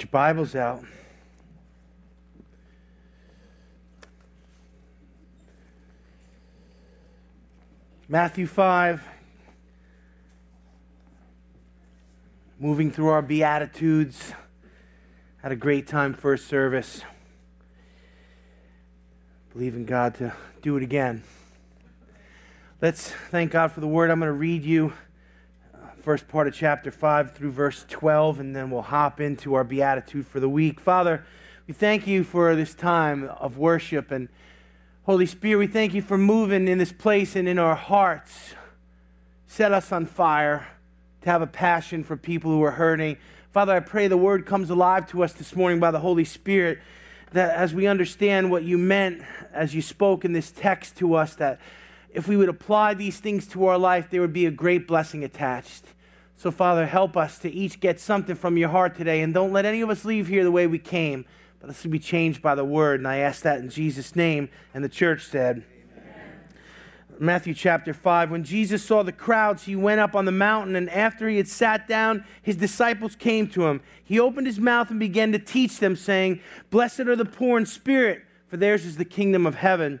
Get your Bibles out. Matthew 5. Moving through our Beatitudes. Had a great time first service. Believe in God to do it again. Let's thank God for the word. I'm going to read you first part of chapter 5 through verse 12, and then we'll hop into our beatitude for the week. Father, we thank you for this time of worship. And Holy Spirit, we thank you for moving in this place and in our hearts. Set us on fire to have a passion for people who are hurting. Father, I pray the word comes alive to us this morning by the Holy Spirit, that as we understand what you meant as you spoke in this text to us, that if we would apply these things to our life, there would be a great blessing attached. So, Father, help us to each get something from your heart today, and don't let any of us leave here the way we came, but let's be changed by the word. And I ask that in Jesus' name. And the church said, Matthew chapter 5. When Jesus saw the crowds, he went up on the mountain, and after he had sat down, his disciples came to him. He opened his mouth and began to teach them, saying, Blessed are the poor in spirit, for theirs is the kingdom of heaven.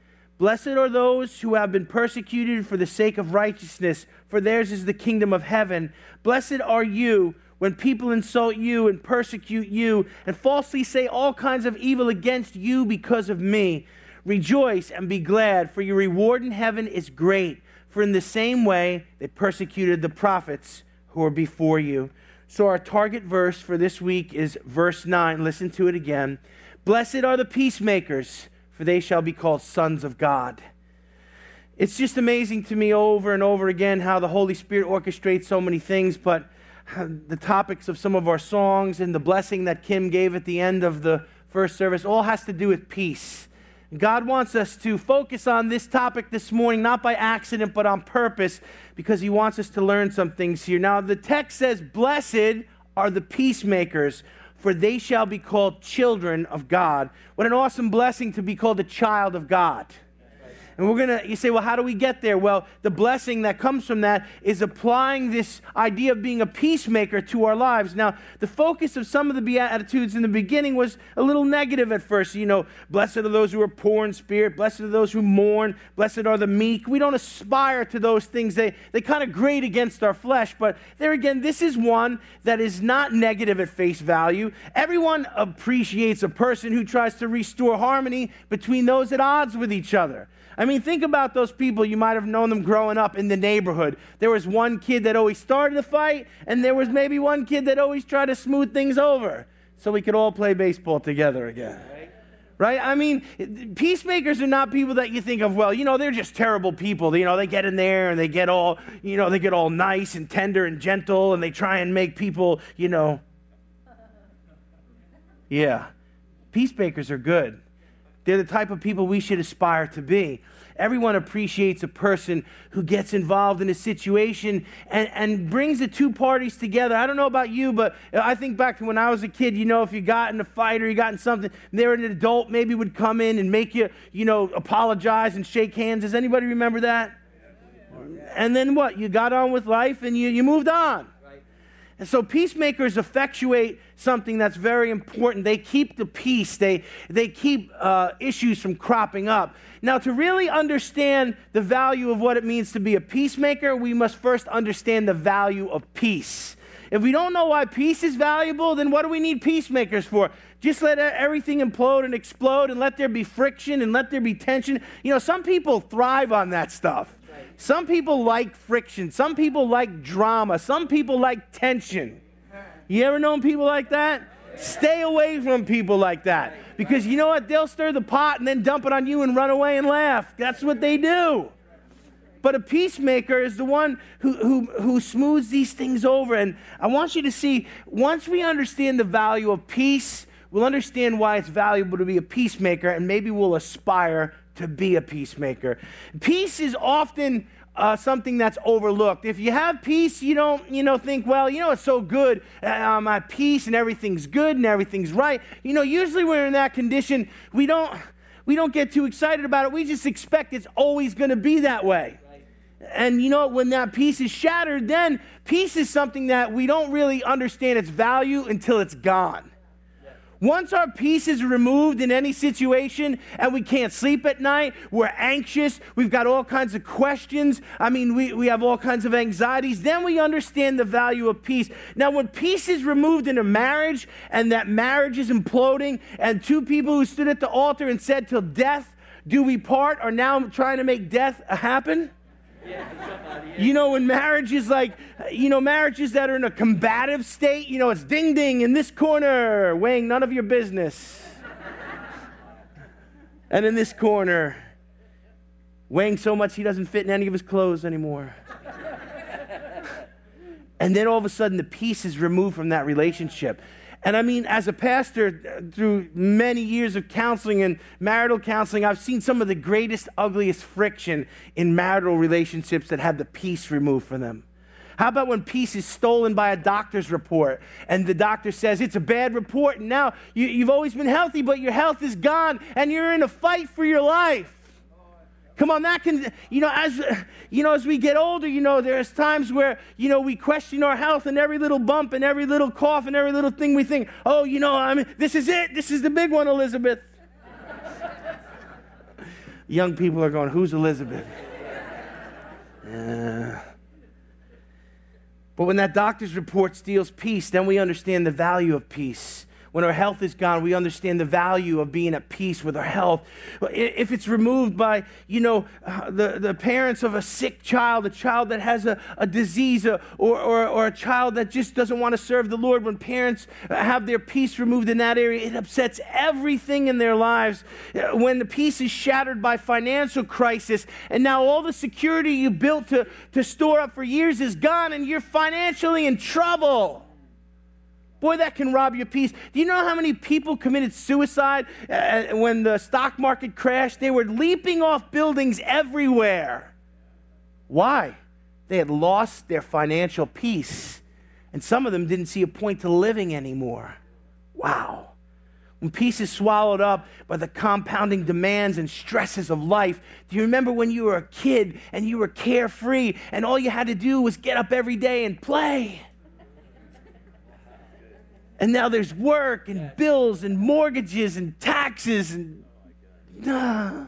Blessed are those who have been persecuted for the sake of righteousness, for theirs is the kingdom of heaven. Blessed are you when people insult you and persecute you and falsely say all kinds of evil against you because of me. Rejoice and be glad, for your reward in heaven is great. For in the same way they persecuted the prophets who were before you. So, our target verse for this week is verse 9. Listen to it again. Blessed are the peacemakers for they shall be called sons of God. It's just amazing to me over and over again how the Holy Spirit orchestrates so many things, but the topics of some of our songs and the blessing that Kim gave at the end of the first service all has to do with peace. God wants us to focus on this topic this morning, not by accident, but on purpose, because He wants us to learn some things here. Now, the text says, Blessed are the peacemakers, for they shall be called children of God. What an awesome blessing to be called a child of God. And we're going to, you say, well, how do we get there? Well, the blessing that comes from that is applying this idea of being a peacemaker to our lives. Now, the focus of some of the Beatitudes in the beginning was a little negative at first. You know, blessed are those who are poor in spirit, blessed are those who mourn, blessed are the meek. We don't aspire to those things. They, they kind of grate against our flesh. But there again, this is one that is not negative at face value. Everyone appreciates a person who tries to restore harmony between those at odds with each other. I mean, think about those people. You might have known them growing up in the neighborhood. There was one kid that always started a fight, and there was maybe one kid that always tried to smooth things over so we could all play baseball together again. Right? I mean, peacemakers are not people that you think of, well, you know, they're just terrible people. You know, they get in there and they get all, you know, they get all nice and tender and gentle and they try and make people, you know. Yeah. Peacemakers are good. They're the type of people we should aspire to be. Everyone appreciates a person who gets involved in a situation and, and brings the two parties together. I don't know about you, but I think back to when I was a kid, you know, if you got in a fight or you got in something, there an adult maybe would come in and make you, you know, apologize and shake hands. Does anybody remember that? And then what? You got on with life and you, you moved on. And so peacemakers effectuate something that's very important. They keep the peace, they, they keep uh, issues from cropping up. Now, to really understand the value of what it means to be a peacemaker, we must first understand the value of peace. If we don't know why peace is valuable, then what do we need peacemakers for? Just let everything implode and explode and let there be friction and let there be tension. You know, some people thrive on that stuff. Some people like friction. Some people like drama. Some people like tension. Uh-huh. You ever known people like that? Stay away from people like that. Because you know what? They'll stir the pot and then dump it on you and run away and laugh. That's what they do. But a peacemaker is the one who, who, who smooths these things over. And I want you to see once we understand the value of peace, we'll understand why it's valuable to be a peacemaker, and maybe we'll aspire to be a peacemaker. Peace is often uh, something that's overlooked. If you have peace, you don't, you know, think, well, you know, it's so good. Uh, I'm at peace and everything's good and everything's right. You know, usually we're in that condition, we don't, we don't get too excited about it. We just expect it's always going to be that way. And you know, when that peace is shattered, then peace is something that we don't really understand its value until it's gone. Once our peace is removed in any situation and we can't sleep at night, we're anxious, we've got all kinds of questions, I mean, we, we have all kinds of anxieties, then we understand the value of peace. Now, when peace is removed in a marriage and that marriage is imploding, and two people who stood at the altar and said, Till death do we part, are now trying to make death happen you know, when marriage is like, you know, marriages that are in a combative state, you know, it's ding ding in this corner, weighing none of your business. and in this corner, weighing so much he doesn't fit in any of his clothes anymore. and then all of a sudden, the peace is removed from that relationship. And I mean, as a pastor, uh, through many years of counseling and marital counseling, I've seen some of the greatest, ugliest friction in marital relationships that have the peace removed from them. How about when peace is stolen by a doctor's report and the doctor says it's a bad report and now you, have always been healthy, but your health is gone and you're in a fight for your life? Come on, that can, you know, as, you know, as we get older, you know, there's times where, you know, we question our health and every little bump and every little cough and every little thing we think, oh, you know, I mean, this is it. This is the big one, Elizabeth. Young people are going, who's Elizabeth? Uh, but when that doctor's report steals peace, then we understand the value of peace. When our health is gone, we understand the value of being at peace with our health. If it's removed by, you know, uh, the, the parents of a sick child, a child that has a, a disease, or, or, or a child that just doesn't want to serve the Lord, when parents have their peace removed in that area, it upsets everything in their lives. Uh, when the peace is shattered by financial crisis, and now all the security you built to, to store up for years is gone, and you're financially in trouble. Boy, that can rob your peace. Do you know how many people committed suicide uh, when the stock market crashed? They were leaping off buildings everywhere. Why? They had lost their financial peace, and some of them didn't see a point to living anymore. Wow. When peace is swallowed up by the compounding demands and stresses of life, do you remember when you were a kid and you were carefree and all you had to do was get up every day and play? And now there's work and bills and mortgages and taxes and. Uh,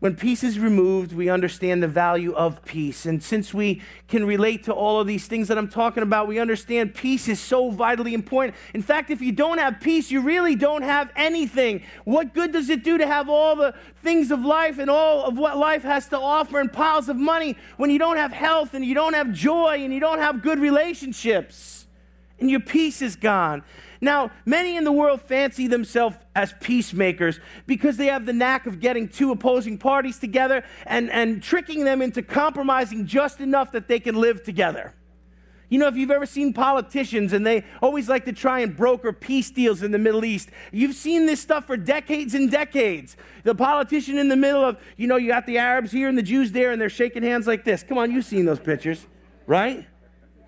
When peace is removed, we understand the value of peace. And since we can relate to all of these things that I'm talking about, we understand peace is so vitally important. In fact, if you don't have peace, you really don't have anything. What good does it do to have all the things of life and all of what life has to offer and piles of money when you don't have health and you don't have joy and you don't have good relationships and your peace is gone? Now, many in the world fancy themselves as peacemakers because they have the knack of getting two opposing parties together and, and tricking them into compromising just enough that they can live together. You know, if you've ever seen politicians and they always like to try and broker peace deals in the Middle East, you've seen this stuff for decades and decades. The politician in the middle of, you know, you got the Arabs here and the Jews there and they're shaking hands like this. Come on, you've seen those pictures, right?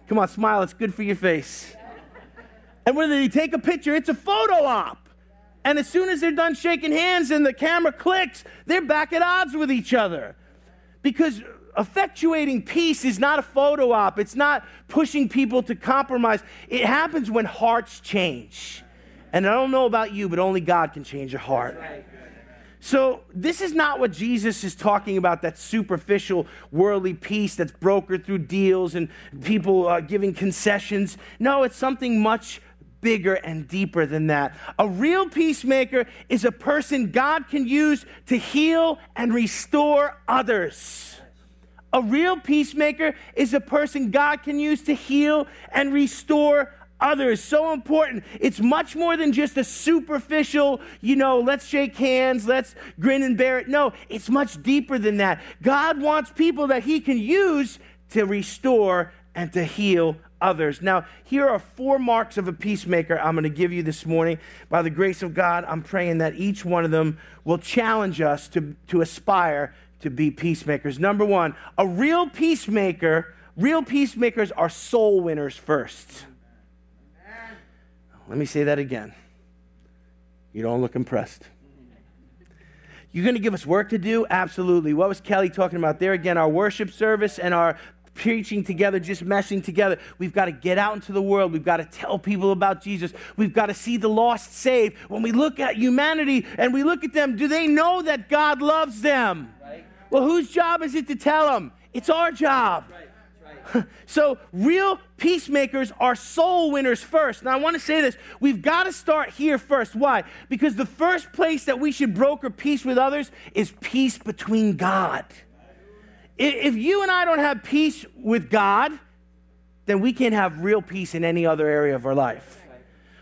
Come on, smile, it's good for your face. And when they take a picture, it's a photo op. And as soon as they're done shaking hands and the camera clicks, they're back at odds with each other. Because effectuating peace is not a photo op, it's not pushing people to compromise. It happens when hearts change. And I don't know about you, but only God can change a heart. So, this is not what Jesus is talking about that superficial worldly peace that's brokered through deals and people uh, giving concessions. No, it's something much bigger and deeper than that. A real peacemaker is a person God can use to heal and restore others. A real peacemaker is a person God can use to heal and restore others. So important. It's much more than just a superficial, you know, let's shake hands, let's grin and bear it. No, it's much deeper than that. God wants people that He can use to restore and to heal others. Now, here are four marks of a peacemaker I'm going to give you this morning. By the grace of God, I'm praying that each one of them will challenge us to, to aspire to be peacemakers. Number one, a real peacemaker, real peacemakers are soul winners first. Let me say that again. You don't look impressed. You're going to give us work to do? Absolutely. What was Kelly talking about there? Again, our worship service and our preaching together, just meshing together. We've got to get out into the world. We've got to tell people about Jesus. We've got to see the lost saved. When we look at humanity and we look at them, do they know that God loves them? Right. Well, whose job is it to tell them? It's our job. Right. So, real peacemakers are soul winners first. Now, I want to say this. We've got to start here first. Why? Because the first place that we should broker peace with others is peace between God. If you and I don't have peace with God, then we can't have real peace in any other area of our life.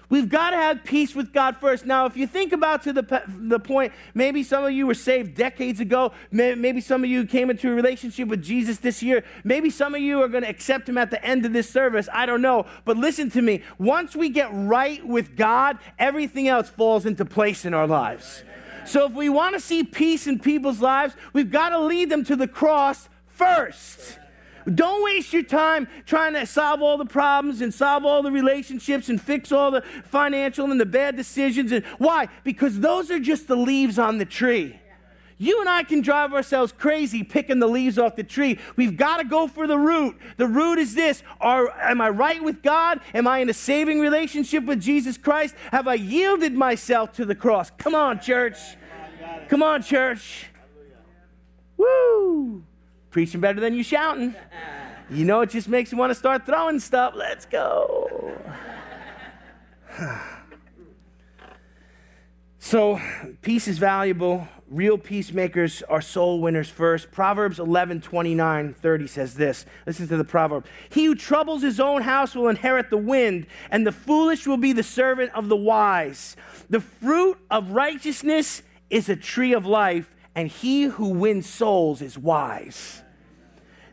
We've got to have peace with God first. Now, if you think about to the, the point, maybe some of you were saved decades ago. Maybe some of you came into a relationship with Jesus this year. Maybe some of you are going to accept him at the end of this service. I don't know. But listen to me. Once we get right with God, everything else falls into place in our lives. So if we want to see peace in people's lives, we've got to lead them to the cross first. Don't waste your time trying to solve all the problems and solve all the relationships and fix all the financial and the bad decisions. And why? Because those are just the leaves on the tree. You and I can drive ourselves crazy picking the leaves off the tree. We've got to go for the root. The root is this Are, Am I right with God? Am I in a saving relationship with Jesus Christ? Have I yielded myself to the cross? Come on, church. Come on, church. Woo! Preaching better than you shouting. You know, it just makes you want to start throwing stuff. Let's go. so, peace is valuable. Real peacemakers are soul winners first. Proverbs 11, 29, 30 says this. Listen to the proverb. He who troubles his own house will inherit the wind, and the foolish will be the servant of the wise. The fruit of righteousness is a tree of life, and he who wins souls is wise.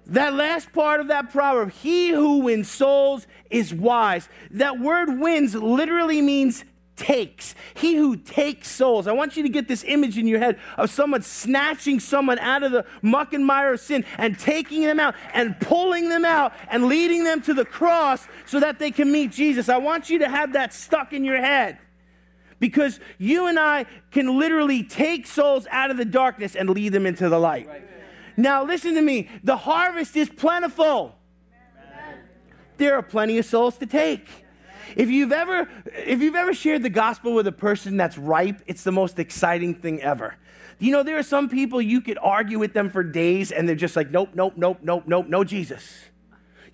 That last part of that proverb, he who wins souls is wise. That word wins literally means takes. He who takes souls. I want you to get this image in your head of someone snatching someone out of the muck and mire of sin and taking them out and pulling them out and leading them to the cross so that they can meet Jesus. I want you to have that stuck in your head. Because you and I can literally take souls out of the darkness and lead them into the light. Right. Now, listen to me. The harvest is plentiful. Amen. There are plenty of souls to take. If you've ever if you've ever shared the gospel with a person that's ripe, it's the most exciting thing ever. You know, there are some people you could argue with them for days and they're just like, nope, nope, nope, nope, nope, no Jesus.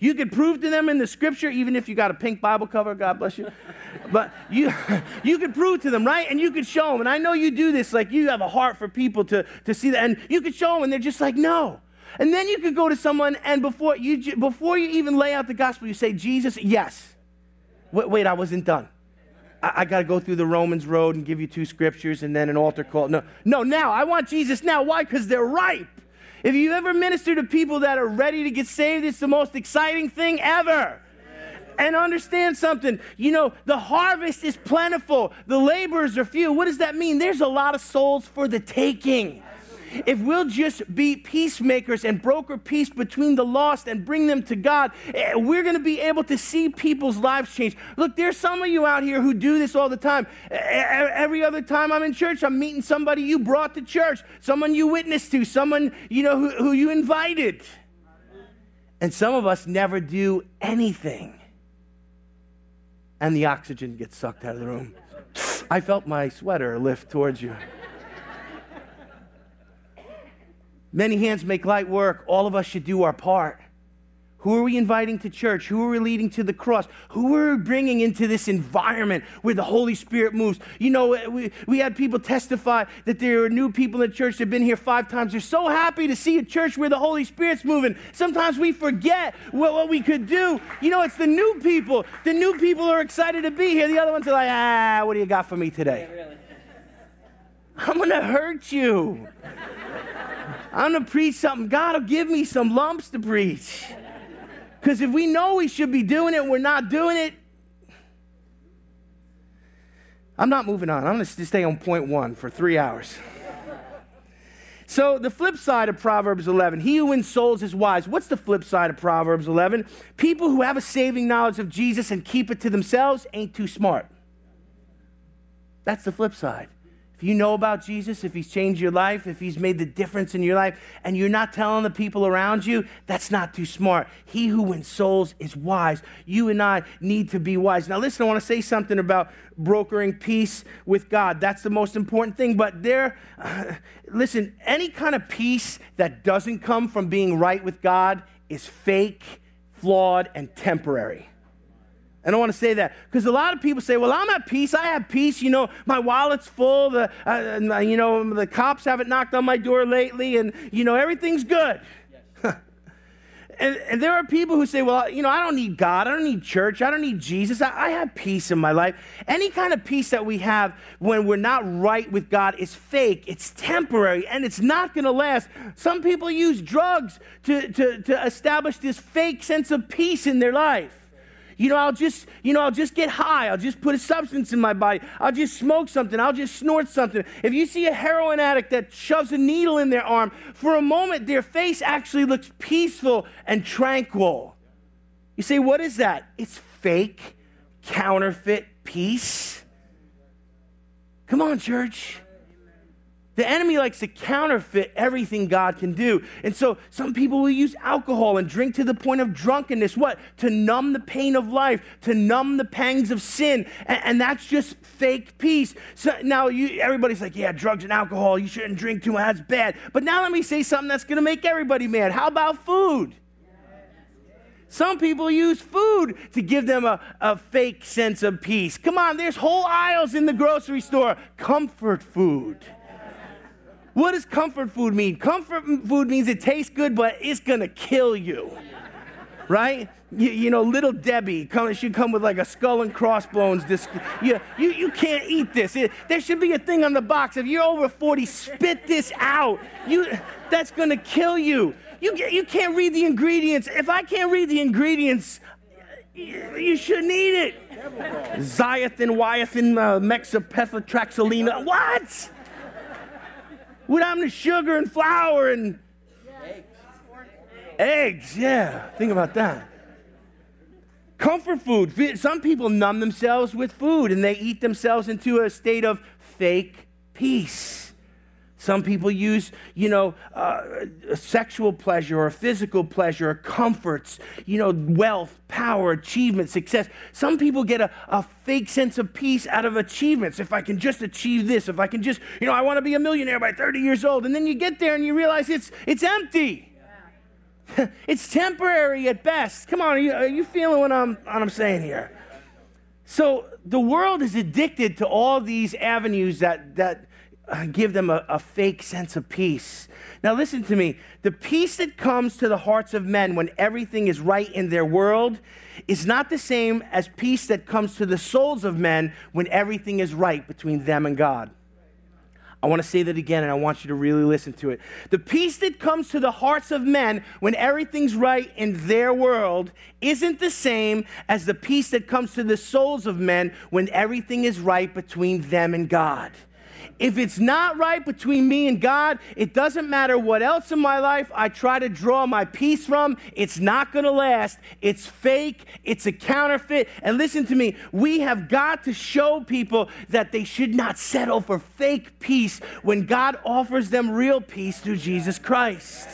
You could prove to them in the scripture, even if you got a pink Bible cover, God bless you. But you, you could prove to them, right? And you could show them. And I know you do this, like you have a heart for people to, to see that. And you could show them, and they're just like, no. And then you could go to someone, and before you, before you even lay out the gospel, you say, Jesus, yes. Wait, wait I wasn't done. I, I got to go through the Romans road and give you two scriptures and then an altar call. No, no, now. I want Jesus now. Why? Because they're ripe. If you ever minister to people that are ready to get saved, it's the most exciting thing ever. And understand something, you know, the harvest is plentiful, the laborers are few. What does that mean? There's a lot of souls for the taking. If we'll just be peacemakers and broker peace between the lost and bring them to God, eh, we're going to be able to see people's lives change. Look, there's some of you out here who do this all the time. Eh, eh, eh, every other time I'm in church, I'm meeting somebody you brought to church, someone you witnessed to, someone you know who, who you invited. And some of us never do anything. And the oxygen gets sucked out of the room. I felt my sweater lift towards you. Many hands make light work. All of us should do our part. Who are we inviting to church? Who are we leading to the cross? Who are we bringing into this environment where the Holy Spirit moves? You know, we, we had people testify that there are new people in the church that have been here five times. They're so happy to see a church where the Holy Spirit's moving. Sometimes we forget what, what we could do. You know, it's the new people. The new people are excited to be here. The other ones are like, ah, what do you got for me today? Yeah, really. I'm going to hurt you. I'm going to preach something. God will give me some lumps to preach. Because if we know we should be doing it, we're not doing it. I'm not moving on. I'm going to stay on point one for three hours. So, the flip side of Proverbs 11, he who wins souls is wise. What's the flip side of Proverbs 11? People who have a saving knowledge of Jesus and keep it to themselves ain't too smart. That's the flip side. You know about Jesus, if he's changed your life, if he's made the difference in your life, and you're not telling the people around you, that's not too smart. He who wins souls is wise. You and I need to be wise. Now, listen, I want to say something about brokering peace with God. That's the most important thing. But there, uh, listen, any kind of peace that doesn't come from being right with God is fake, flawed, and temporary. And I want to say that because a lot of people say, "Well, I'm at peace. I have peace. You know, my wallet's full. The uh, you know the cops haven't knocked on my door lately, and you know everything's good." Yes. and, and, there are people who say, "Well, you know, I don't need God. I don't need church. I don't need Jesus. I, I have peace in my life." Any kind of peace that we have when we're not right with God is fake. It's temporary, and it's not going to last. Some people use drugs to, to to establish this fake sense of peace in their life. You know, I'll just, you know, I'll just get high. I'll just put a substance in my body. I'll just smoke something. I'll just snort something. If you see a heroin addict that shoves a needle in their arm, for a moment, their face actually looks peaceful and tranquil. You say, what is that? It's fake, counterfeit peace. Come on, church. The enemy likes to counterfeit everything God can do. And so some people will use alcohol and drink to the point of drunkenness. What? To numb the pain of life, to numb the pangs of sin. And, and that's just fake peace. So now you, everybody's like, yeah, drugs and alcohol, you shouldn't drink too much, that's bad. But now let me say something that's going to make everybody mad. How about food? Some people use food to give them a, a fake sense of peace. Come on, there's whole aisles in the grocery store. Comfort food. What does comfort food mean? Comfort food means it tastes good, but it's gonna kill you, right? You, you know, little Debbie come, should come with like a skull and crossbones. This, you, you, you can't eat this. It, there should be a thing on the box. If you're over 40, spit this out. You, that's gonna kill you. You, you can't read the ingredients. If I can't read the ingredients, you, you shouldn't eat it. Zyathin, wyathin, uh, mexapethotraxolina. What? Without the sugar and flour and eggs. eggs. Yeah, think about that. Comfort food. Some people numb themselves with food and they eat themselves into a state of fake peace. Some people use, you know, uh, sexual pleasure or physical pleasure or comforts, you know, wealth, power, achievement, success. Some people get a, a fake sense of peace out of achievements. If I can just achieve this, if I can just, you know, I want to be a millionaire by 30 years old. And then you get there and you realize it's, it's empty. Yeah. it's temporary at best. Come on, are you, are you feeling what I'm, what I'm saying here? So the world is addicted to all these avenues that, that Uh, give them a, a, fake sense of peace. Now, listen to me. The peace that comes to the hearts of men when everything is right in their world is not the same as peace that comes to the souls of men when everything is right between them and God. I want to say that again, and I want you to really listen to it. The peace that comes to the hearts of men when everything's right in their world isn't the same as the peace that comes to the souls of men when everything is right between them and God. If it's not right between me and God, it doesn't matter what else in my life I try to draw my peace from, it's not going to last. It's fake, it's a counterfeit. And listen to me, we have got to show people that they should not settle for fake peace when God offers them real peace through Jesus Christ.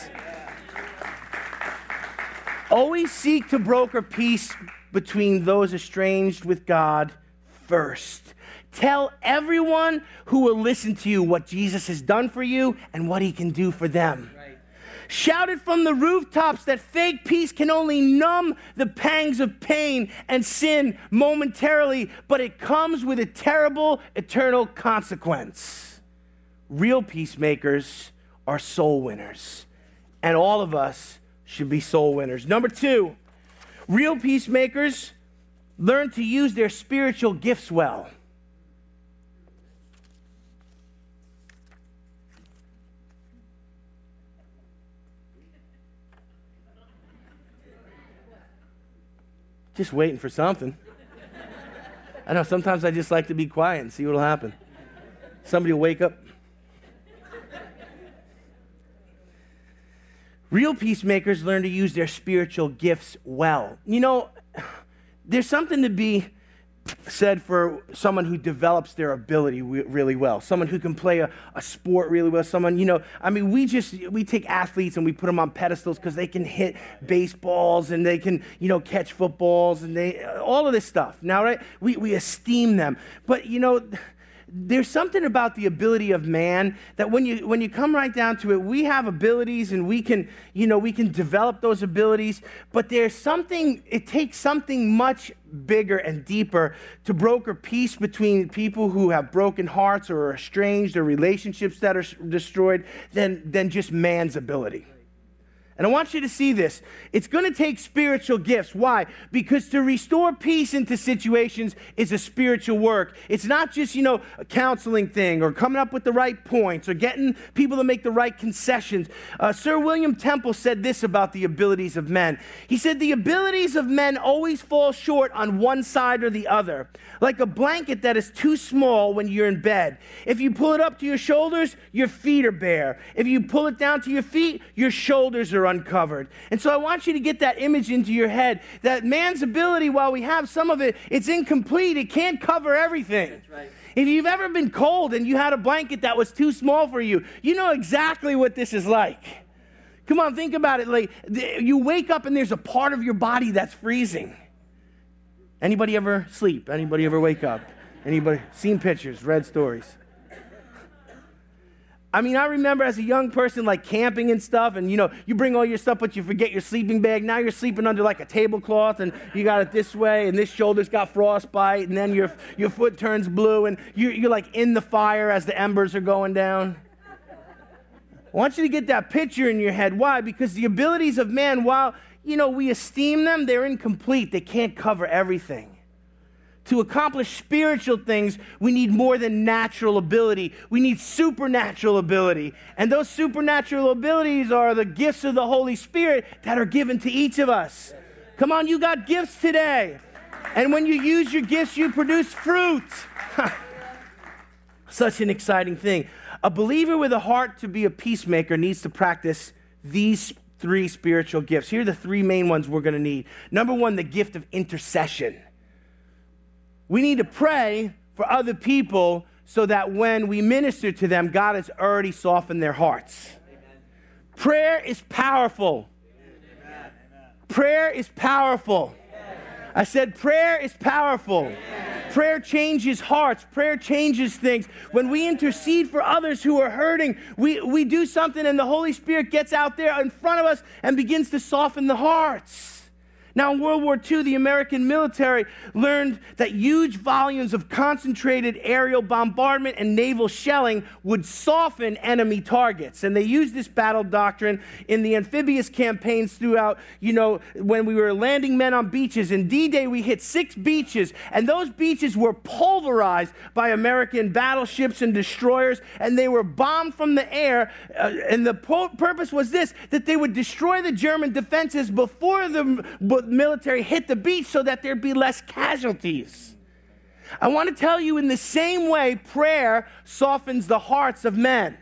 Always seek to broker peace between those estranged with God first. Tell everyone who will listen to you what Jesus has done for you and what he can do for them. Shout it from the rooftops that fake peace can only numb the pangs of pain and sin momentarily, but it comes with a terrible eternal consequence. Real peacemakers are soul winners, and all of us should be soul winners. Number two, real peacemakers learn to use their spiritual gifts well. Just waiting for something. I know sometimes I just like to be quiet and see what'll happen. Somebody will wake up. Real peacemakers learn to use their spiritual gifts well. You know, there's something to be said for someone who develops their ability really well, someone who can play a, a, sport really well, someone, you know, I mean, we just, we take athletes and we put them on pedestals because they can hit baseballs and they can, you know, catch footballs and they, all of this stuff. Now, right, we, we esteem them. But, you know, there's something about the ability of man that when you when you come right down to it we have abilities and we can you know we can develop those abilities but there's something it takes something much bigger and deeper to broker peace between people who have broken hearts or are estranged or relationships that are destroyed than than just man's ability and I want you to see this. It's going to take spiritual gifts. Why? Because to restore peace into situations is a spiritual work. It's not just, you know, a counseling thing or coming up with the right points or getting people to make the right concessions. Uh, Sir William Temple said this about the abilities of men. He said, The abilities of men always fall short on one side or the other, like a blanket that is too small when you're in bed. If you pull it up to your shoulders, your feet are bare. If you pull it down to your feet, your shoulders are uncovered. And so I want you to get that image into your head that man's ability, while we have some of it, it's incomplete. It can't cover everything. Right. If you've ever been cold and you had a blanket that was too small for you, you know exactly what this is like. Come on, think about it. Like you wake up and there's a part of your body that's freezing. Anybody ever sleep? Anybody ever wake up? Anybody seen pictures, read stories? I mean, I remember as a young person, like camping and stuff, and you know, you bring all your stuff, but you forget your sleeping bag. Now you're sleeping under like a tablecloth, and you got it this way, and this shoulder's got frostbite, and then your, your foot turns blue, and you're, you're like in the fire as the embers are going down. I want you to get that picture in your head. Why? Because the abilities of man, while, you know, we esteem them, they're incomplete. They can't cover everything. To accomplish spiritual things, we need more than natural ability. We need supernatural ability. And those supernatural abilities are the gifts of the Holy Spirit that are given to each of us. Come on, you got gifts today. And when you use your gifts, you produce fruit. Such an exciting thing. A believer with a heart to be a peacemaker needs to practice these three spiritual gifts. Here are the three main ones we're going to need. Number one, the gift of intercession. We need to pray for other people so that when we minister to them, God has already softened their hearts. Amen. Prayer is powerful. Amen. Prayer is powerful. Amen. I said, prayer is powerful. Prayer changes hearts. Prayer changes things. When we intercede for others who are hurting, we, we do something and the Holy Spirit gets out there in front of us and begins to soften the hearts. Now, in World War II, the American military learned that huge volumes of concentrated aerial bombardment and naval shelling would soften enemy targets. And they used this battle doctrine in the amphibious campaigns throughout, you know, when we were landing men on beaches. In D Day, we hit six beaches, and those beaches were pulverized by American battleships and destroyers, and they were bombed from the air. Uh, and the po- purpose was this that they would destroy the German defenses before the military hit the beach so that there'd be less casualties. I want to tell you in the same way, prayer softens the hearts of men.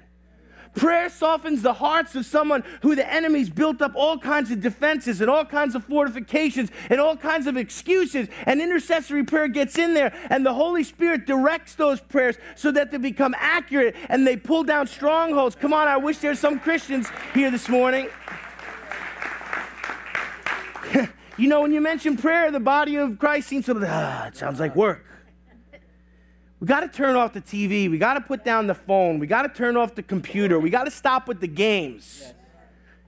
Prayer softens the hearts of someone who the enemy's built up all kinds of defenses and all kinds of fortifications and all kinds of excuses. And intercessory prayer gets in there, and the Holy Spirit directs those prayers so that they become accurate and they pull down strongholds. Come on, I wish there's some Christians here this morning. You know, when you mention prayer, the body of Christ seems to, ah, it sounds like work. We got to turn off the TV. We got to put down the phone. We got to turn off the computer. We got to stop with the games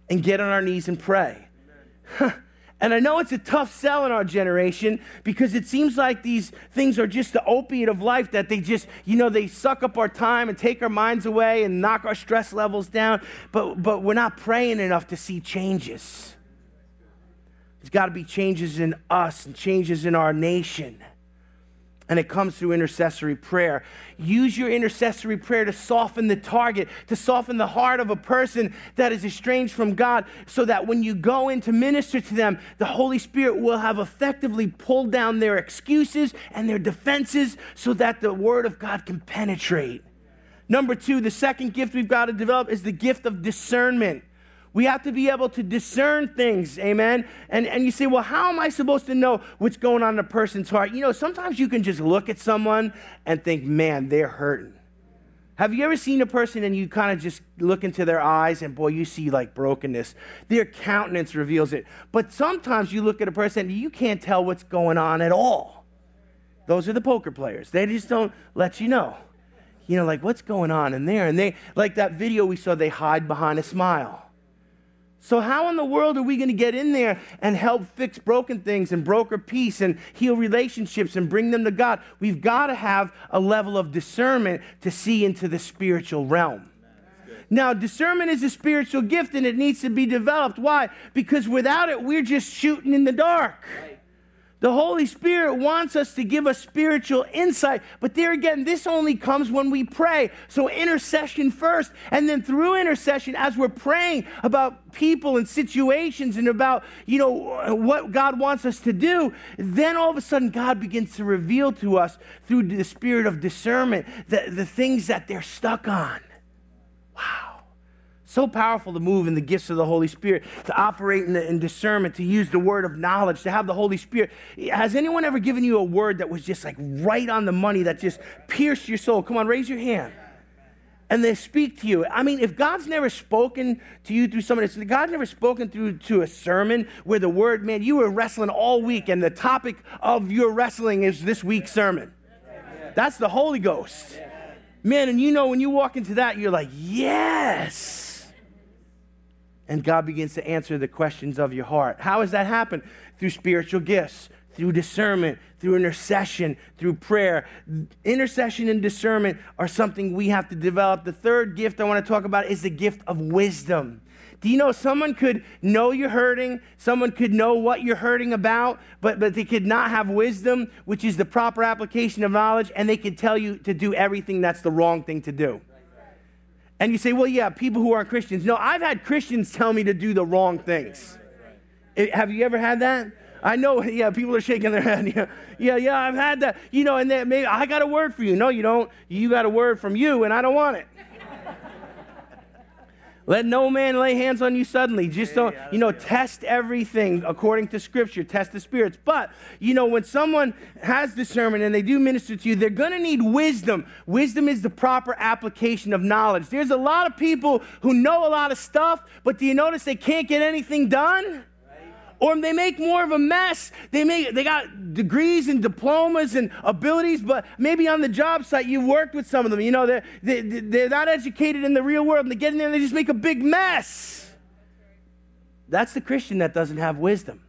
and get on our knees and pray. and I know it's a tough sell in our generation because it seems like these things are just the opiate of life that they just, you know, they suck up our time and take our minds away and knock our stress levels down. But, but we're not praying enough to see changes. There's got to be changes in us and changes in our nation. And it comes through intercessory prayer. Use your intercessory prayer to soften the target, to soften the heart of a person that is estranged from God, so that when you go in to minister to them, the Holy Spirit will have effectively pulled down their excuses and their defenses so that the Word of God can penetrate. Number two, the second gift we've got to develop is the gift of discernment. We have to be able to discern things, amen? And, and you say, well, how am I supposed to know what's going on in a person's heart? You know, sometimes you can just look at someone and think, man, they're hurting. Have you ever seen a person and you kind of just look into their eyes and boy, you see like brokenness? Their countenance reveals it. But sometimes you look at a person and you can't tell what's going on at all. Those are the poker players. They just don't let you know. You know, like what's going on in there? And they, like that video we saw, they hide behind a smile. So, how in the world are we going to get in there and help fix broken things and broker peace and heal relationships and bring them to God? We've got to have a level of discernment to see into the spiritual realm. Now, discernment is a spiritual gift and it needs to be developed. Why? Because without it, we're just shooting in the dark. The Holy Spirit wants us to give us spiritual insight, but there again, this only comes when we pray. So, intercession first, and then through intercession, as we're praying about people and situations and about, you know, what God wants us to do, then all of a sudden, God begins to reveal to us through the spirit of discernment the, the things that they're stuck on. So powerful to move in the gifts of the Holy Spirit, to operate in, the, in, discernment, to use the word of knowledge, to have the Holy Spirit. Has anyone ever given you a word that was just like right on the money, that just pierced your soul? Come on, raise your hand. And they speak to you. I mean, if God's never spoken to you through some of this, God's never spoken through to a sermon where the word, man, you were wrestling all week and the topic of your wrestling is this week's sermon. That's the Holy Ghost. Man, and you know when you walk into that, you're like, yes and God begins to answer the questions of your heart. How does that happen? Through spiritual gifts, through discernment, through intercession, through prayer. Intercession and discernment are something we have to develop. The third gift I want to talk about is the gift of wisdom. Do you know someone could know you're hurting, someone could know what you're hurting about, but, but they could not have wisdom, which is the proper application of knowledge, and they could tell you to do everything that's the wrong thing to do. And you say, well, yeah, people who aren't Christians. No, I've had Christians tell me to do the wrong things. Eh, have you ever had that? I know, yeah, people are shaking their head. Yeah, yeah, yeah I've had that. You know, and maybe I got a word for you. No, you don't. You got a word from you, and I don't want it. Let no man lay hands on you suddenly. Just don't, you know, test everything according to Scripture, test the spirits. But, you know, when someone has discernment and they do minister to you, they're going to need wisdom. Wisdom is the proper application of knowledge. There's a lot of people who know a lot of stuff, but do you notice they can't get anything done? Or they make more of a mess. They make they got degrees and diplomas and abilities, but maybe on the job site you've worked with some of them. You know, they're, they, they're not educated in the real world, and they get in there and they just make a big mess. That's the Christian that doesn't have wisdom.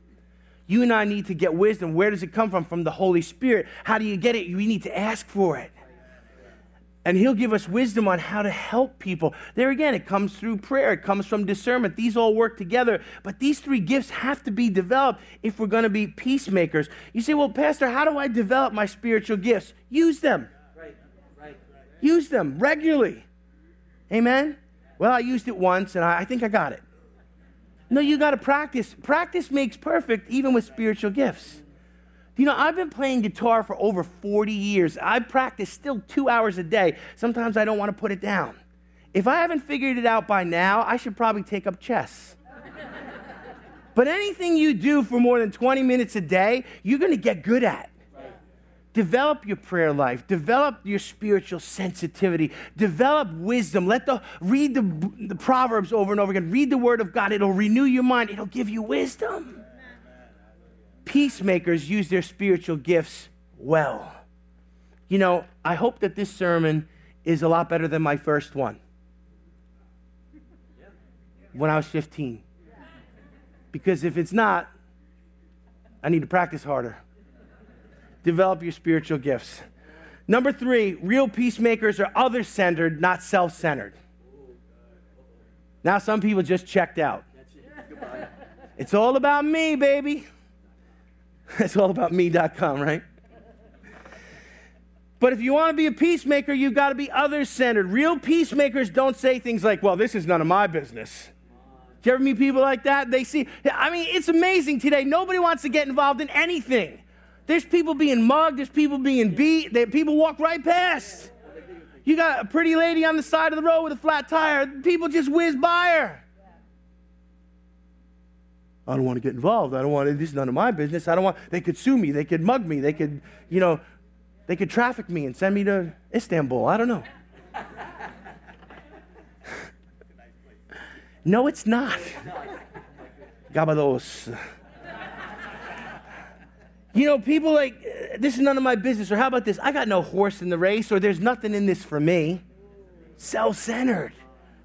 You and I need to get wisdom. Where does it come from? From the Holy Spirit. How do you get it? We need to ask for it and He'll give us wisdom on how to help people. There again, it comes through prayer, it comes from discernment. These all work together, but these three gifts have to be developed if we're going to be peacemakers. You say, well, Pastor, how do I develop my spiritual gifts? Use them. Use them regularly. Amen? Well, I used it once and I, I think I got it. No, you got to practice. Practice makes perfect, even with spiritual gifts. You know, I've been playing guitar for over 40 years. I practice still two hours a day. Sometimes I don't want to put it down. If I haven't figured it out by now, I should probably take up chess. but anything you do for more than 20 minutes a day, you're going to get good at. Develop your prayer life. Develop your spiritual sensitivity. Develop wisdom. Let the read the, the Proverbs over and over again. Read the Word of God. It'll renew your mind. It'll give you wisdom peacemakers use their spiritual gifts well. You know, I hope that this sermon is a lot better than my first one when I was 15. Because if it's not, I need to practice harder. Develop your spiritual gifts. Number three, real peacemakers are other centered, not self centered. Now, some people just checked out. It's all about me, baby. It's all about me.com, right? But if you want to be a peacemaker, you've got to be others centered. Real peacemakers don't say things like, well, this is none of my business. Do you ever meet people like that? They see, I mean, it's amazing today. Nobody wants to get involved in anything. There's people being mugged, there's people being beat, they, people walk right past. You got a pretty lady on the side of the road with a flat tire, people just whiz by her. I don't want to get involved. I don't want to, this is none of my business. I don't want, they could sue me, they could mug me, they could, you know, they could traffic me and send me to Istanbul. I don't know. no, it's not. Gabados. You know, people like, uh, this is none of my business, or how about this? I got no horse in the race, or there's nothing in this for me. Self centered.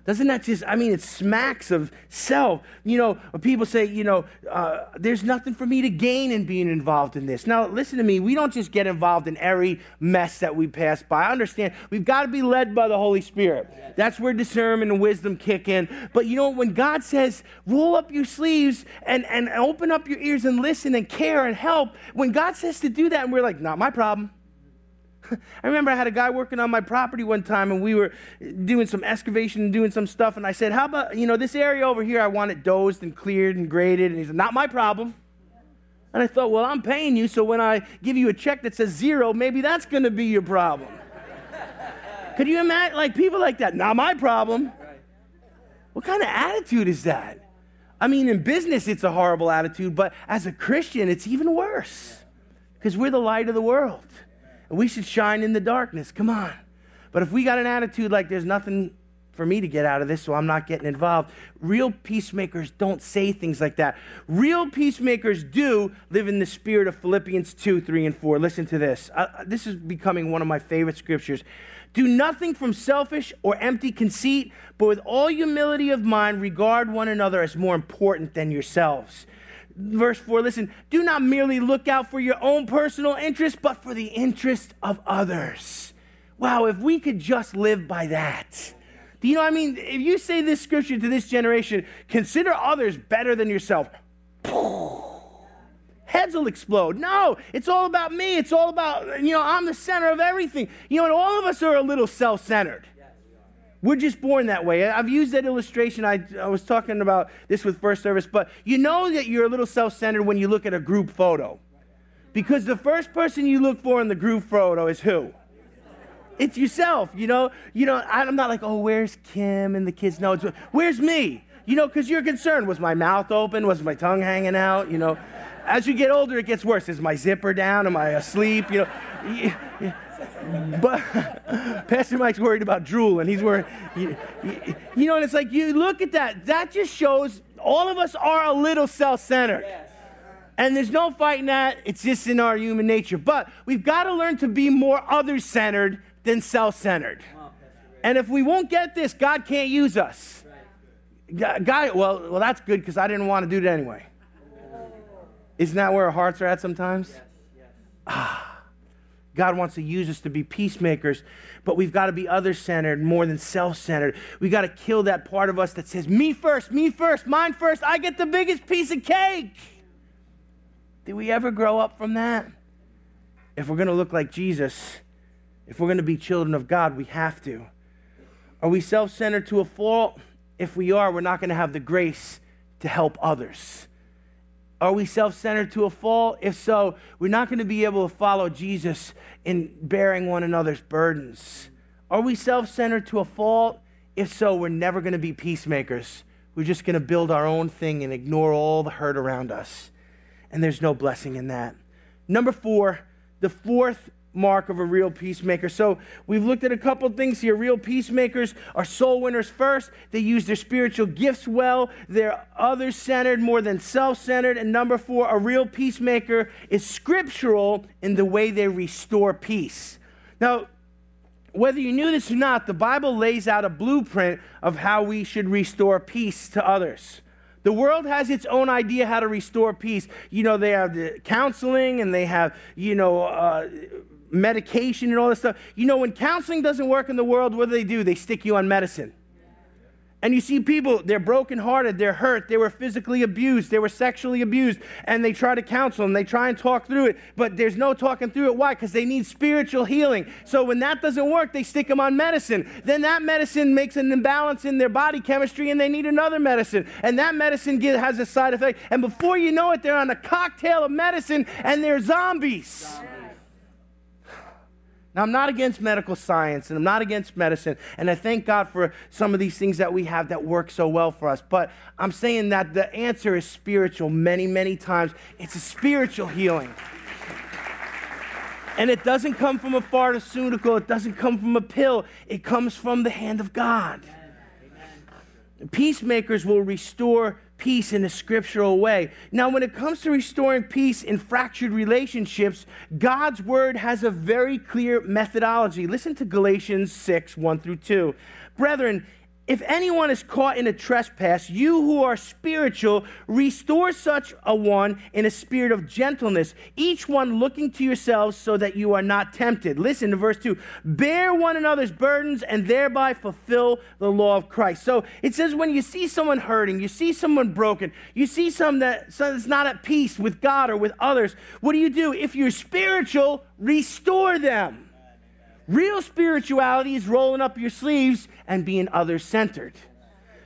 Doesn't that just, I mean, it smacks of self. You know, people say, you know, uh, there's nothing for me to gain in being involved in this. Now, listen to me. We don't just get involved in every mess that we pass by. I understand we've got to be led by the Holy Spirit. That's where discernment and wisdom kick in. But you know, when God says, roll up your sleeves and, and open up your ears and listen and care and help, when God says to do that, and we're like, not my problem. I remember I had a guy working on my property one time and we were doing some excavation and doing some stuff. And I said, How about, you know, this area over here, I want it dozed and cleared and graded. And he said, Not my problem. And I thought, Well, I'm paying you, so when I give you a check that says zero, maybe that's going to be your problem. Could you imagine, like, people like that? Not my problem. What kind of attitude is that? I mean, in business, it's a horrible attitude, but as a Christian, it's even worse because we're the light of the world. We should shine in the darkness. Come on. But if we got an attitude like there's nothing for me to get out of this, so I'm not getting involved, real peacemakers don't say things like that. Real peacemakers do live in the spirit of Philippians 2, 3, and 4. Listen to this. This is becoming one of my favorite scriptures. Do nothing from selfish or empty conceit, but with all humility of mind, regard one another as more important than yourselves. Verse 4 listen, do not merely look out for your own personal interest, but for the interest of others. Wow, if we could just live by that. Do you know what I mean? If you say this scripture to this generation, consider others better than yourself, heads will explode. No, it's all about me. It's all about, you know, I'm the center of everything. You know, and all of us are a little self centered. We're just born that way. I've used that illustration. I, I was talking about this with first service, but you know that you're a little self centered when you look at a group photo. Because the first person you look for in the group photo is who? It's yourself, you know. You know, I'm not like, oh, where's Kim and the kids? No, it's where's me? You know, because you're concerned. Was my mouth open? Was my tongue hanging out? You know, as you get older, it gets worse. Is my zipper down? Am I asleep? You know, but Pastor Mike's worried about drool, and he's worried. You, you, you, know, and it's like you look at that. That just shows all of us are a little self-centered. Yes. And there's no fighting that. It's just in our human nature. But we've got to learn to be more other-centered than self-centered. And if we won't get this, God can't use us. God, well, well, that's good because I didn't want to do it anyway. Isn't that where our hearts are at sometimes? Yes, yes. Ah. God wants to use us to be peacemakers, but we've got to be other centered more than self centered. We've got to kill that part of us that says, me first, me first, mine first, I get the biggest piece of cake. Did we ever grow up from that? If we're going to look like Jesus, if we're going to be children of God, we have to. Are we self centered to a fault? If we are, we're not going to have the grace to help others. Are we self centered to a fault? If so, we're not going to be able to follow Jesus in bearing one another's burdens. Are we self centered to a fault? If so, we're never going to be peacemakers. We're just going to build our own thing and ignore all the hurt around us. And there's no blessing in that. Number four, the fourth mark of a real peacemaker. So we've looked at a couple things here. Real peacemakers are soul winners first. They use their spiritual gifts well. They're others centered more than self centered. And number four, a real peacemaker is scriptural in the way they restore peace. Now, whether you knew this or not, the Bible lays out a blueprint of how we should restore peace to others. The world has its own idea how to restore peace. You know, they have the counseling and they have, you know, uh, medication and all this stuff. You know, when counseling doesn't work in the world, what do they do? They stick you on medicine. And you see people, they're brokenhearted, they're hurt, they were physically abused, they were sexually abused, and they try to counsel and they try and talk through it, but there's no talking through it. Why? Because they need spiritual healing. So when that doesn't work, they stick them on medicine. Then that medicine makes an imbalance in their body chemistry and they need another medicine. And that medicine has a side effect. And before you know it, they're on a cocktail of medicine and they're zombies. Now, I'm not against medical science and I'm not against medicine, and I thank God for some of these things that we have that work so well for us. But I'm saying that the answer is spiritual many, many times. It's a spiritual healing. And it doesn't come from a pharmaceutical, it doesn't come from a pill, it comes from the hand of God. Peacemakers will restore peace in a scriptural way. Now, when it comes to restoring peace in fractured relationships, God's word has a very clear methodology. Listen to Galatians 6 1 through 2. Brethren, if anyone is caught in a trespass, you who are spiritual, restore such a one in a spirit of gentleness, each one looking to yourselves so that you are not tempted. Listen to verse 2 Bear one another's burdens and thereby fulfill the law of Christ. So it says, when you see someone hurting, you see someone broken, you see someone that, someone that's not at peace with God or with others, what do you do? If you're spiritual, restore them. Real spirituality is rolling up your sleeves and being other centered.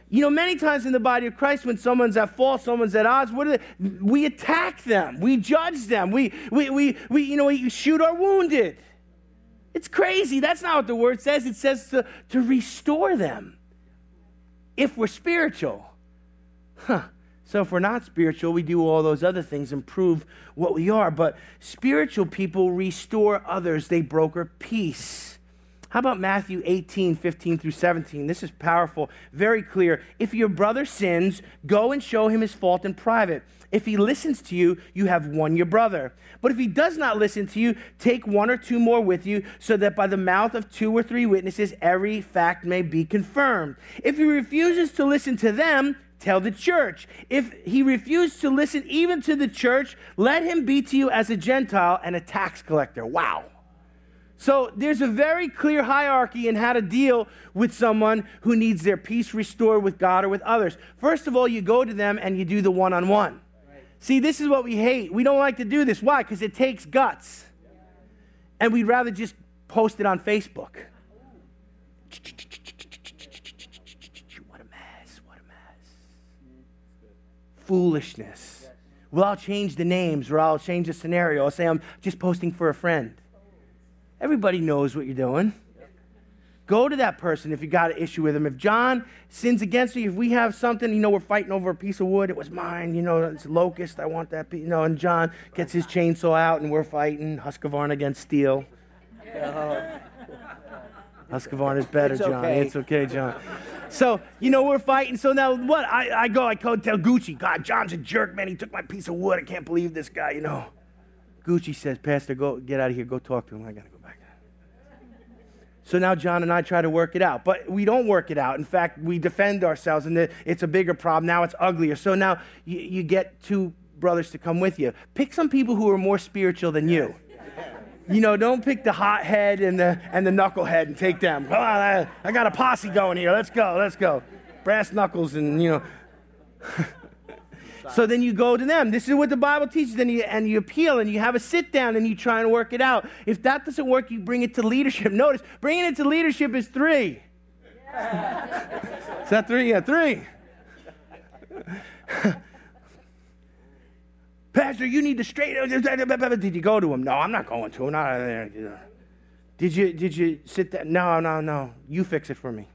You know, many times in the body of Christ, when someone's at fault, someone's at odds, what are they? we attack them, we judge them, we, we, we, we, you know, we shoot our wounded. It's crazy. That's not what the word says. It says to, to restore them if we're spiritual. Huh. So if we're not spiritual, we do all those other things and prove what we are. But spiritual people restore others, they broker peace. How about Matthew 18, 15 through 17? This is powerful, very clear. If your brother sins, go and show him his fault in private. If he listens to you, you have won your brother. But if he does not listen to you, take one or two more with you, so that by the mouth of two or three witnesses every fact may be confirmed. If he refuses to listen to them, tell the church. If he refused to listen even to the church, let him be to you as a Gentile and a tax collector. Wow. So there's a very clear hierarchy in how to deal with someone who needs their peace restored with God or with others. First of all, you go to them and you do the one on one. See, this is what we hate. We don't like to do this. Why? Because it takes guts. And we'd rather just post it on Facebook. Foolishness. Well, I'll change the names or I'll change the scenario. I'll say I'm just posting for a friend. Everybody knows what you're doing. Go to that person if you got an issue with him. If John sins against you, if we have something, you know, we're fighting over a piece of wood, it was mine, you know, it's locust, I want that piece, you know, and John gets his chainsaw out and we're fighting Husqvarna against steel. Husqvarna is better, it's John. Okay. It's okay, John. So, you know, we're fighting. So now what? I, I go, I go tell Gucci, God, John's a jerk, man. He took my piece of wood. I can't believe this guy, you know. Gucci says, Pastor, go get out of here. Go talk to him. I got to go back. So now John and I try to work it out, but we don't work it out. In fact, we defend ourselves, and it's a bigger problem. Now it's uglier. So now you, you get two brothers to come with you. Pick some people who are more spiritual than you. You know, don't pick the hothead and the, and the knucklehead and take them. Come on, I, I got a posse going here. Let's go, let's go. Brass knuckles and, you know. so then you go to them. This is what the Bible teaches. Then you, and you appeal and you have a sit down and you try and work it out. If that doesn't work, you bring it to leadership. Notice, bringing it to leadership is three. is that three? Yeah, three. Pastor, you need to straighten. Up. Did you go to him? No, I'm not going to him. Not, did you did you sit there? No, no, no. You fix it for me.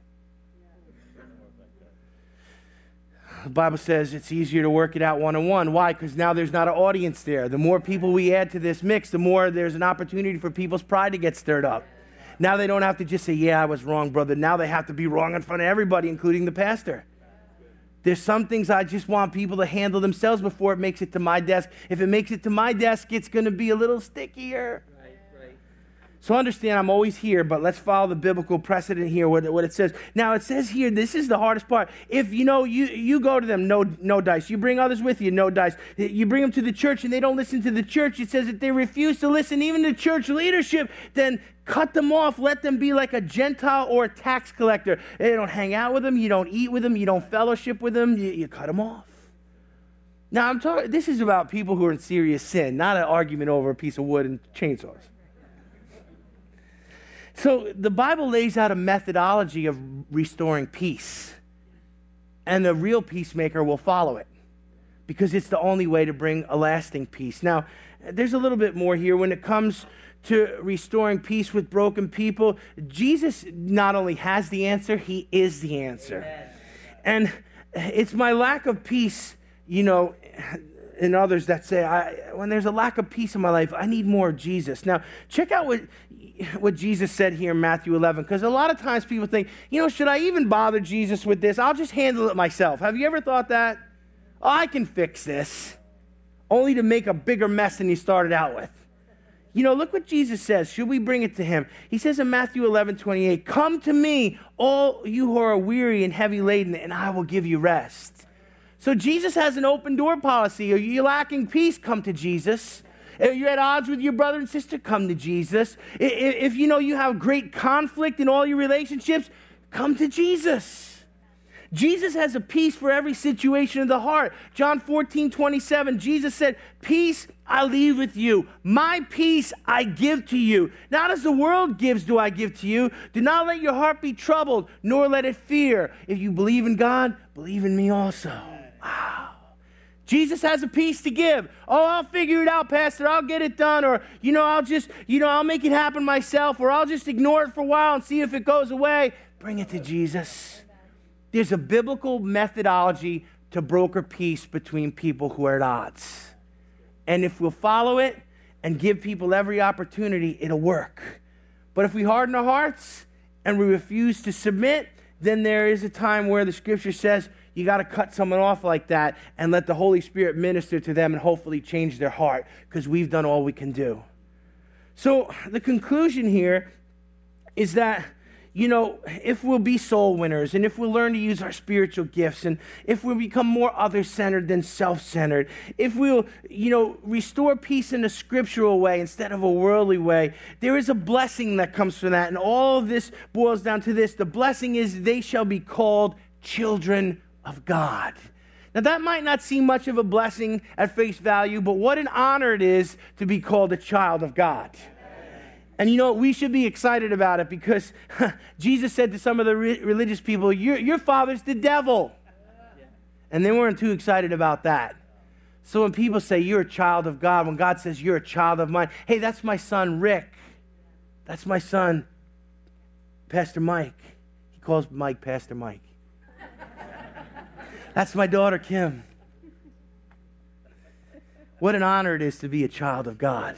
The Bible says it's easier to work it out one on one. Why? Because now there's not an audience there. The more people we add to this mix, the more there's an opportunity for people's pride to get stirred up. Now they don't have to just say, Yeah, I was wrong, brother. Now they have to be wrong in front of everybody, including the pastor. There's some things I just want people to handle themselves before it makes it to my desk. If it makes it to my desk, it's going to be a little stickier. So understand, I'm always here, but let's follow the biblical precedent here, what, what it says. Now, it says here, this is the hardest part. If, you know, you, you go to them, no, no dice. You bring others with you, no dice. You bring them to the church and they don't listen to the church. It says that they refuse to listen even to church leadership, then cut them off. Let them be like a Gentile or a tax collector. They don't hang out with them. You don't eat with them. You don't fellowship with them. You, you cut them off. Now, I'm talking, this is about people who are in serious sin, not an argument over a piece of wood and chainsaws. So the Bible lays out a methodology of restoring peace, and the real peacemaker will follow it because it's the only way to bring a lasting peace. Now, there's a little bit more here when it comes to restoring peace with broken people. Jesus not only has the answer, he is the answer. Amen. And it's my lack of peace, you know, in others that say, I, when there's a lack of peace in my life, I need more of Jesus. Now, check out what what Jesus said here in Matthew 11, because a lot of times people think, you know, should I even bother Jesus with this? I'll just handle it myself. Have you ever thought that? Oh, I can fix this, only to make a bigger mess than he started out with. You know, look what Jesus says. Should we bring it to him? He says in Matthew 11, 28, Come to me, all you who are weary and heavy laden, and I will give you rest. So Jesus has an open door policy. Are you lacking peace? Come to Jesus. If you're at odds with your brother and sister, come to Jesus. If you know you have great conflict in all your relationships, come to Jesus. Jesus has a peace for every situation of the heart. John 14, 27, Jesus said, Peace I leave with you. My peace I give to you. Not as the world gives, do I give to you. Do not let your heart be troubled, nor let it fear. If you believe in God, believe in me also. Wow. Jesus has a peace to give. Oh, I'll figure it out, Pastor. I'll get it done. Or, you know, I'll just, you know, I'll make it happen myself. Or I'll just ignore it for a while and see if it goes away. Bring it to Jesus. There's a biblical methodology to broker peace between people who are at odds. And if we'll follow it and give people every opportunity, it'll work. But if we harden our hearts and we refuse to submit, then there is a time where the scripture says, you got to cut someone off like that and let the Holy Spirit minister to them and hopefully change their heart because we've done all we can do. So, the conclusion here is that, you know, if we'll be soul winners and if we'll learn to use our spiritual gifts and if we'll become more other centered than self centered, if we'll, you know, restore peace in a scriptural way instead of a worldly way, there is a blessing that comes from that. And all this boils down to this the blessing is they shall be called children of God. Now, that might not seem much of a blessing at face value, but what an honor it is to be called a child of God. And you know, we should be excited about it because Jesus said to some of the re- religious people, your, your father's the devil. And they weren't too excited about that. So when people say you're a child of God, when God says you're a child of mine, hey, that's my son Rick. That's my son, Pastor Mike. He calls Mike Pastor Mike. That's my daughter, Kim. What an honor it is to be a child of God.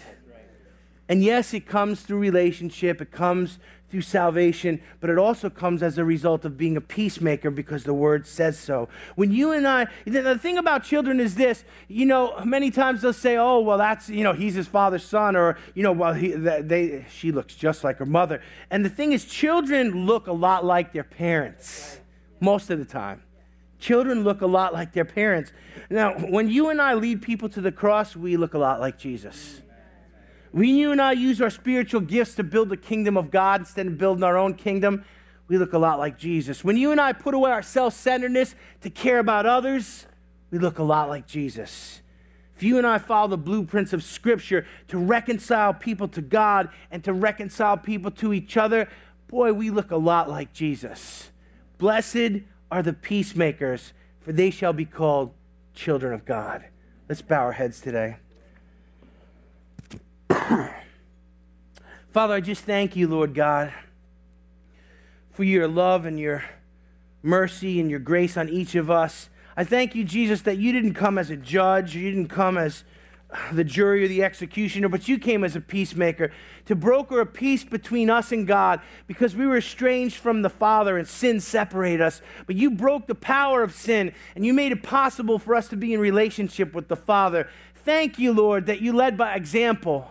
And yes, it comes through relationship, it comes through salvation, but it also comes as a result of being a peacemaker because the word says so. When you and I, the thing about children is this, you know, many times they'll say, oh, well, that's, you know, he's his father's son, or, you know, well, he, they, she looks just like her mother. And the thing is, children look a lot like their parents most of the time. Children look a lot like their parents. Now, when you and I lead people to the cross, we look a lot like Jesus. When you and I use our spiritual gifts to build the kingdom of God instead of building our own kingdom, we look a lot like Jesus. When you and I put away our self centeredness to care about others, we look a lot like Jesus. If you and I follow the blueprints of Scripture to reconcile people to God and to reconcile people to each other, boy, we look a lot like Jesus. Blessed are the peacemakers, for they shall be called children of God. Let's bow our heads today. Father, I just thank you, Lord God, for your love and your mercy and your grace on each of us. I thank you, Jesus, that you didn't come as a judge, you didn't come as the jury or the executioner, but you came as a peacemaker to broker a peace between us and God because we were estranged from the Father and sin separated us. But you broke the power of sin and you made it possible for us to be in relationship with the Father. Thank you, Lord, that you led by example.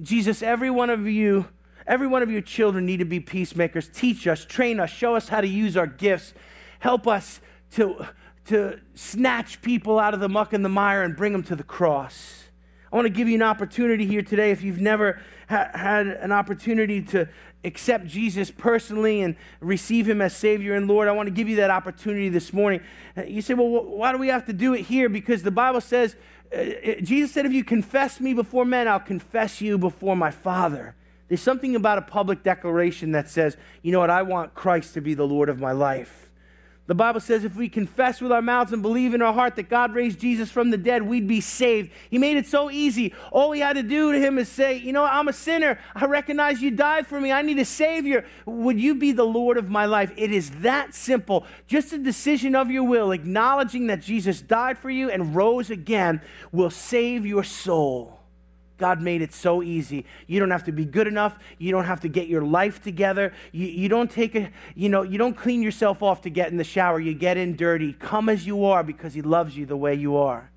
Jesus, every one of you, Every one of your children need to be peacemakers. Teach us, train us, show us how to use our gifts. Help us to, to snatch people out of the muck and the mire and bring them to the cross. I want to give you an opportunity here today if you've never ha- had an opportunity to accept Jesus personally and receive him as Savior and Lord. I want to give you that opportunity this morning. Uh, you say, well, why do we have to do it here? Because the Bible says, uh, uh, Jesus said, if you confess me before men, I'll confess you before my Father. There's something about a public declaration that says, you know what, I want Christ to be the Lord of my life. The Bible says if we confess with our mouths and believe in our heart that God raised Jesus from the dead, we'd be saved. He made it so easy. All we had to do to him is say, You know, I'm a sinner. I recognize you died for me. I need a Savior. Would you be the Lord of my life? It is that simple. Just a decision of your will, acknowledging that Jesus died for you and rose again, will save your soul. God made it so easy. You don't have to be good enough. You don't have to get your life together. You, you don't take a, you know, you don't clean yourself off to get in the shower. You get in dirty. Come as you are because He loves you the way you are.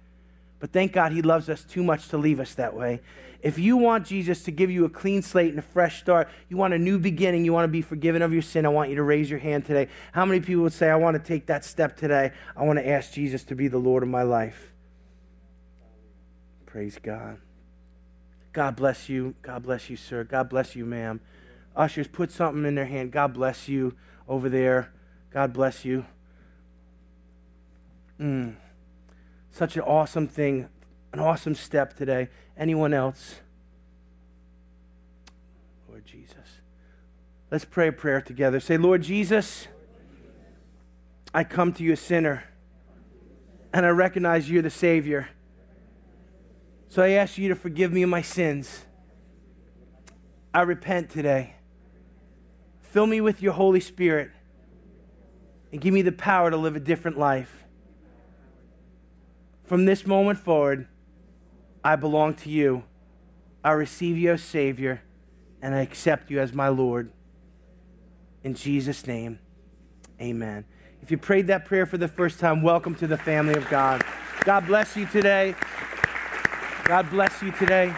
But thank God He loves us too much to leave us that way. If you want Jesus to give you a clean slate and a fresh start, you want a new beginning, you want to be forgiven of your sin, I want you to raise your hand today. How many people would say, I want to take that step today? I want to ask Jesus to be the Lord of my life? Praise God. God bless you. God bless you, sir. God bless you, ma'am. Ushers, put something in their hand. God bless you over there. God bless you. Mm. Such an awesome thing, an awesome step today. Anyone else? Lord Jesus. Let's pray a prayer together. Say, Lord Jesus, I come to you a sinner, and I recognize you're the Savior. So I ask you to forgive me my sins. I repent today. Fill me with your Holy Spirit and give me the power to live a different life. From this moment forward, I belong to you. I receive you as Savior and I accept you as my Lord. In Jesus' name, amen. If you prayed that prayer for the first time, welcome to the family of God. God bless you today. God bless you today.